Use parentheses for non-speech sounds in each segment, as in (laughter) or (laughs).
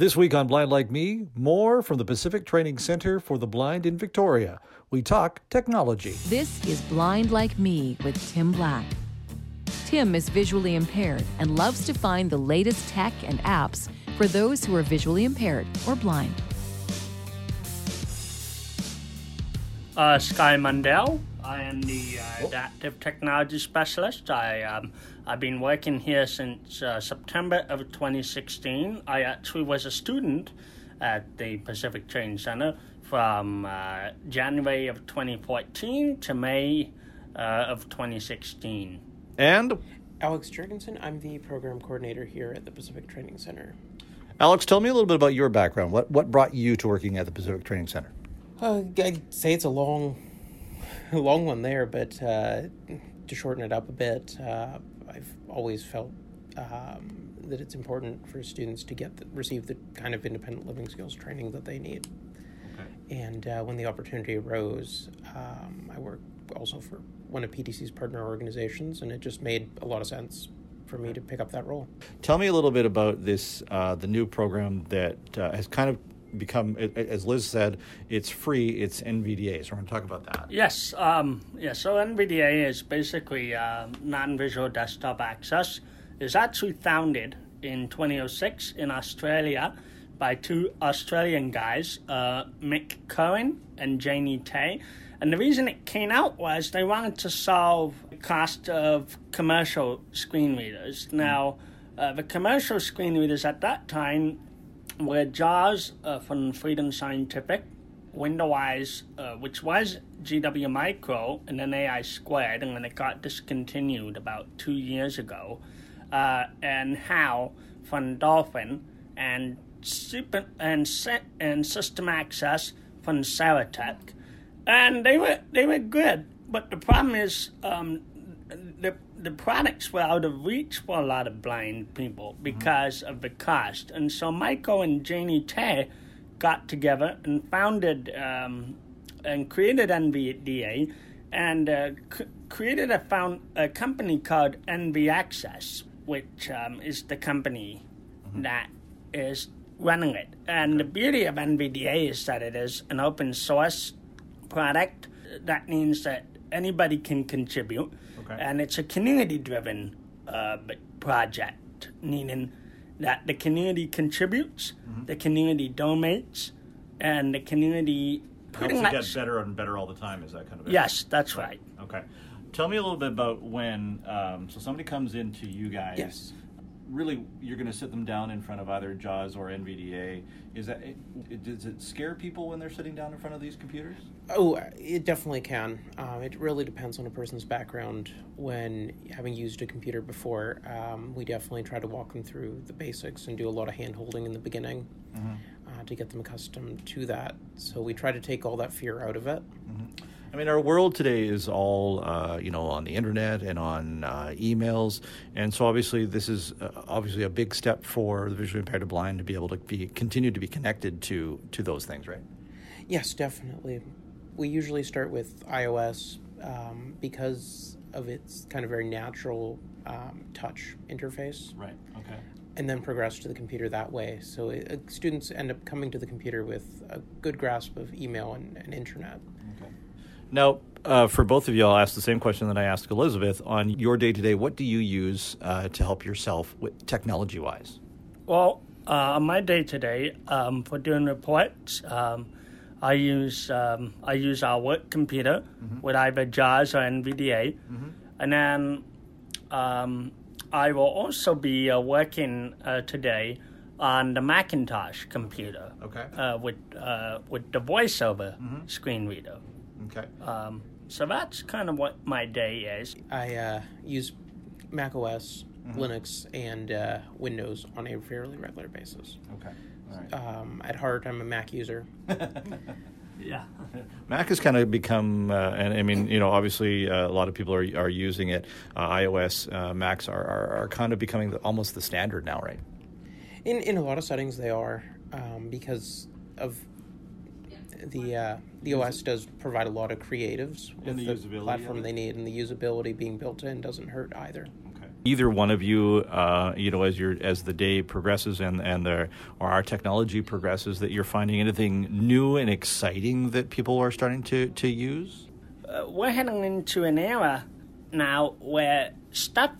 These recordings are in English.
This week on Blind Like Me, more from the Pacific Training Center for the Blind in Victoria. We talk technology. This is Blind Like Me with Tim Black. Tim is visually impaired and loves to find the latest tech and apps for those who are visually impaired or blind. Uh, Sky Mundell. I am the uh, adaptive technology specialist. I um, I've been working here since uh, September of 2016. I actually was a student at the Pacific Training Center from uh, January of 2014 to May uh, of 2016. And Alex Jurgensen. I'm the program coordinator here at the Pacific Training Center. Alex, tell me a little bit about your background. What what brought you to working at the Pacific Training Center? Uh, I'd say it's a long, (laughs) a long one there, but uh, to shorten it up a bit, uh, I've always felt um, that it's important for students to get the, receive the kind of independent living skills training that they need. Okay. And uh, when the opportunity arose, um, I worked also for one of PTC's partner organizations, and it just made a lot of sense for me to pick up that role. Tell me a little bit about this, uh, the new program that uh, has kind of become, as Liz said, it's free. It's NVDA. So we're going to talk about that. Yes. Um, yeah. So NVDA is basically uh, non-visual desktop access. It's actually founded in 2006 in Australia by two Australian guys, uh, Mick Curran and Jamie Teh. And the reason it came out was they wanted to solve the cost of commercial screen readers. Now, uh, the commercial screen readers at that time were JAWS uh, from Freedom Scientific, Window-Eyes, uh, which was GW Micro, and then AI Squared, and then it got discontinued about two years ago, uh, and HAL from Dolphin, and super and and System Access from Serotek, and they were they were good. But the problem is, um, the products were out of reach for a lot of blind people mm-hmm. because mm-hmm. of the cost. And so Michael and Jamie Teh got together and founded um, and created NVDA and uh, c- created a found a company called NV Access, which um, is the company mm-hmm. that is running it. And the beauty of NVDA is that it is an open source product. That means that anybody can contribute Okay. And it's a community driven uh, project, meaning that the community contributes, mm-hmm. the community donates, and the community helps it get better and better all the time. Is that kind of it? Yes, that's right. Okay. Tell me a little bit about when. Um, so somebody comes into you guys. Yes really you're going to sit them down in front of either JAWS or NVDA. Is that it, does it scare people when they're sitting down in front of these computers? Oh, it definitely can. Um, it really depends on a person's background. When having used a computer before, um, we definitely try to walk them through the basics and do a lot of hand holding in the beginning mm-hmm. uh, to get them accustomed to that. So we try to take all that fear out of it. Mm-hmm. I mean, our world today is all, uh, you know, on the internet and on uh, emails, and so obviously this is uh, obviously a big step for the visually impaired or blind to be able to be continue to be connected to to those things, right? Yes, definitely. We usually start with iOS um, because of its kind of very natural um, touch interface. Right. Okay. And then progress to the computer that way. So it, uh, students end up coming to the computer with a good grasp of email and, and internet. Now, uh, for both of you, I'll ask the same question that I asked Elizabeth. On your day to day, what do you use uh, to help yourself with technology wise? Well, uh, on my day to day, for doing reports, um, I use um, I use our work computer mm-hmm. with either JAWS or NVDA, mm-hmm. and then um, I will also be uh, working uh, today on the Macintosh computer. Okay. Uh, with with the voiceover mm-hmm. screen reader. Okay. Um, so that's kind of what my day is. I uh, use Mac OS, mm-hmm. Linux, and uh, Windows on a fairly regular basis. Okay. Um, at heart, I'm a Mac user. (laughs) yeah. (laughs) Mac has kind of become, uh, and I mean, you know, obviously uh, a lot of people are are using it. Uh, iOS, uh, Macs are, are, are, kind of becoming the, almost the standard now, right? In in a lot of settings, they are um, because of the uh, the OS does provide a lot of creatives with the, the platform they need, and the usability being built in doesn't hurt either. Okay. either one of you, uh, you know, as your as the day progresses and and the or our technology progresses, that you're finding anything new and exciting that people are starting to to use? Uh, we're heading into an era now where stuff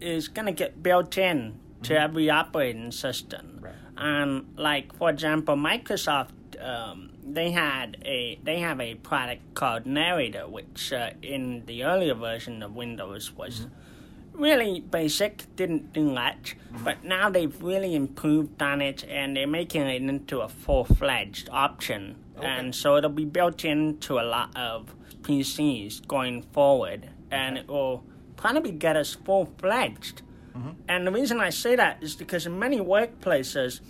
is going to get built in to Mm-hmm. every operating system. And like for example, Microsoft um, they had a they have a product called Narrator, which uh, in the earlier version of Windows was Mm-hmm. really basic, didn't do much. But now they've really improved on it, and they're making it into a full fledged option. And so it'll be built into a lot of PCs going forward, and it will probably get us full fledged. And the reason I say that is because in many workplaces,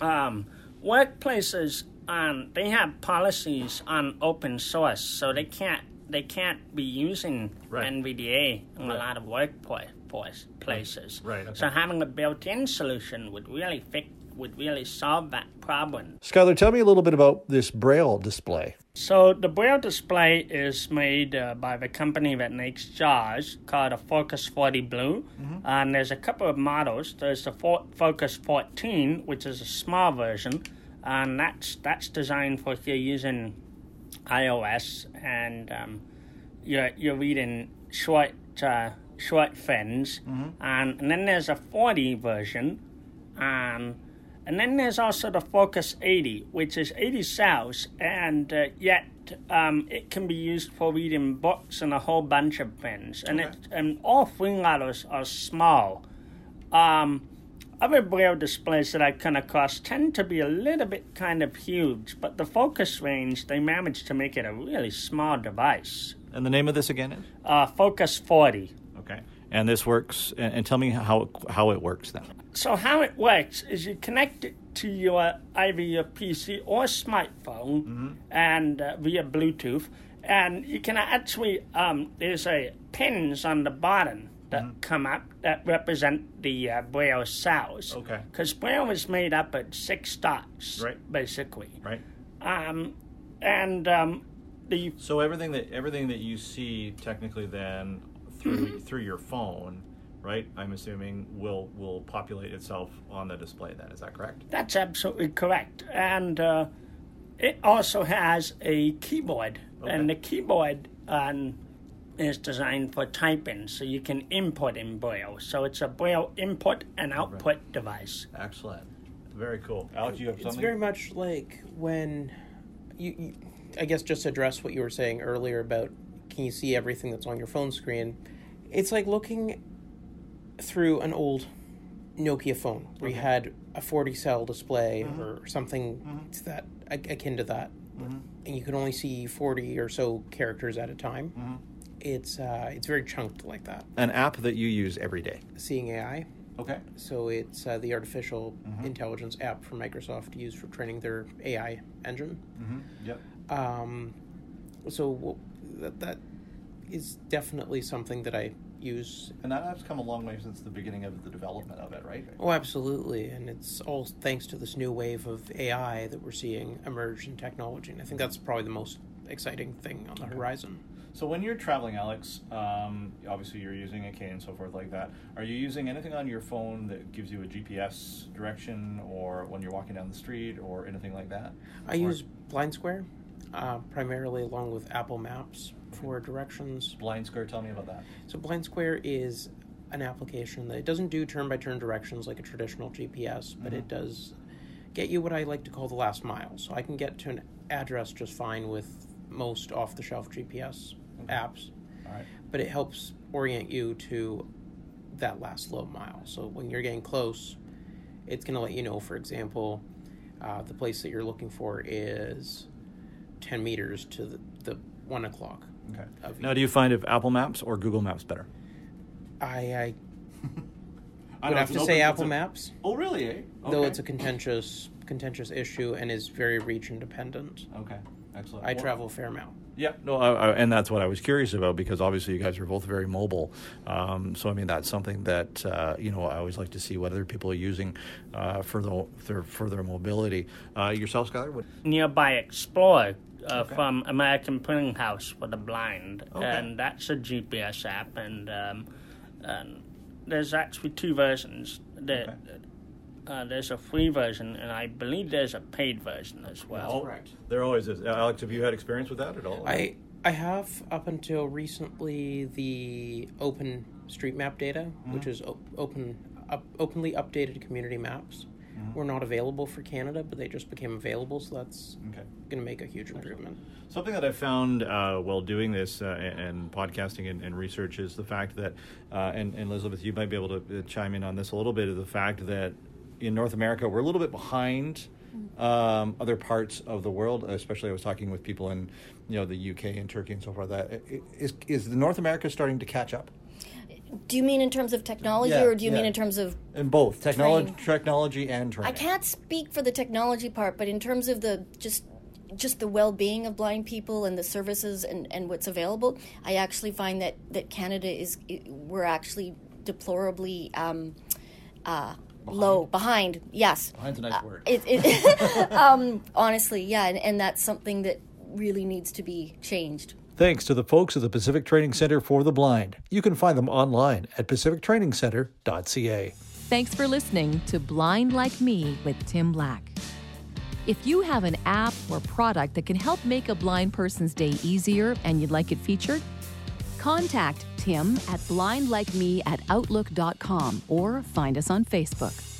um, workplaces um, they have policies on open source, so they can't they can't be using Right. NVDA in Right. a lot of workplace places. Right, okay. So having a built-in solution would really fix would really solve that problem. Skylar, tell me a little bit about this Braille display. So the Braille display is made uh, by the company that makes JAWS called a Focus 40 Blue, and there's a couple of models. There's the Focus 14, which is a small version, and that's that's designed for if you're using iOS and um, you're you're reading short uh, short fins, and, and then there's a 40 version, um, and then there's also the Focus 80, which is 80 cells, and uh, yet um, it can be used for reading books and a whole bunch of things. And it and all three models are small. Um, other Braille displays that I come across tend to be a little bit kind of huge, but the Focus range they managed to make it a really small device. And the name of this again is? Uh, Focus 40. Okay. And this works, and, tell me how how it works then. So how it works is you connect it to your either your PC or smartphone, and uh, via Bluetooth, and you can actually um, there's a pins on the bottom that come up that represent the uh, Braille cells. Okay. Because Braille is made up of six dots, Right. basically, Right. um, and um, the So everything that everything that you see technically then through through your phone, right? I'm assuming will will populate itself on the display. Then is that correct? That's absolutely correct. And uh, it also has a keyboard, and the keyboard um, is designed for typing, so you can input in Braille. So it's a Braille input and output device. Excellent. Very cool. Alex, you have It's something? very much like when you, you, I guess, just address what you were saying earlier about can you see everything that's on your phone screen? It's like looking through an old Nokia phone where you had a 40 cell display mm-hmm. or something to that akin to that, mm-hmm. and you could only see 40 or so characters at a time. It's uh, it's very chunked like that. An app that you use every day. Seeing AI, Okay. so it's uh, the artificial intelligence app for Microsoft to use for training their AI engine. Yep. Um, so w- that that is definitely something that I use. And that app's come a long way since the beginning of the development of it, right? Oh, absolutely, and it's all thanks to this new wave of AI that we're seeing emerge in technology. And I think that's probably the most exciting thing on the horizon. So when you're traveling, Alex, um, obviously you're using a cane and so forth like that. Are you using anything on your phone that gives you a GPS direction, or when you're walking down the street, or anything like that? I Or- use Blind Square uh, primarily along with Apple Maps for directions. Blind Square. Tell me about that. So Blind Square is an application that doesn't do turn-by-turn directions like a traditional GPS, but it does get you what I like to call the last mile. So I can get to an address just fine with most off-the-shelf GPS apps, All right. but it helps orient you to that last little mile. So when you're getting close, it's going to let you know, for example, uh, the place that you're looking for is 10 meters to the, the 1 o'clock. Okay. Now, do you find if Apple Maps or Google Maps better? I, I (laughs) I would have to an say Apple a- Maps, Oh, really? Eh? though it's a contentious contentious issue and is very region dependent. Okay. Excellent. I Well- travel a fair amount. Yeah, no, I, I, and that's what I was curious about because obviously you guys are both very mobile. Um, so I mean that's something that uh, you know I always like to see what other people are using uh, for the their for their mobility. Uh, yourself, Skylar? What? Nearby Explorer uh, Okay. from American Printing House for the Blind, Okay. and that's a GPS app, and um, and there's actually two versions. There, uh, there's a free version, and I believe there's a paid version as well. correct. There always is. Alex, have you had experience with that at all? I I have up until recently the Open Street Map data, which is op- open up, openly updated community maps. Were not available for Canada, but they just became available, so that's Okay. going to make a huge improvement. Something that I found uh, while doing this uh, and, and podcasting and, and research is the fact that, uh, and, and Elizabeth, you might be able to uh, chime in on this a little bit, of the fact that in North America we're a little bit behind um, other parts of the world. Especially, I was talking with people in, you know, the UK and Turkey and so forth. That is is the North America starting to catch up? Do you mean in terms of technology, Yeah, or do you mean in terms of? In both technology, Train. technology and training. I can't speak for the technology part, but in terms of the just just the well-being of blind people and the services and, and what's available, I actually find that that Canada is we're actually deplorably um, uh, low behind. Yes, Behind's a nice word. It, it, (laughs) um, honestly, yeah, and, and that's something that really needs to be changed. Thanks to the folks at the Pacific Training Center for the Blind. You can find them online at pacifictrainingcenter.ca. Thanks for listening to Blind Like Me with Tim Black. If you have an app or product that can help make a blind person's day easier and you'd like it featured, contact Tim at blindlikeme at outlook.com or find us on Facebook.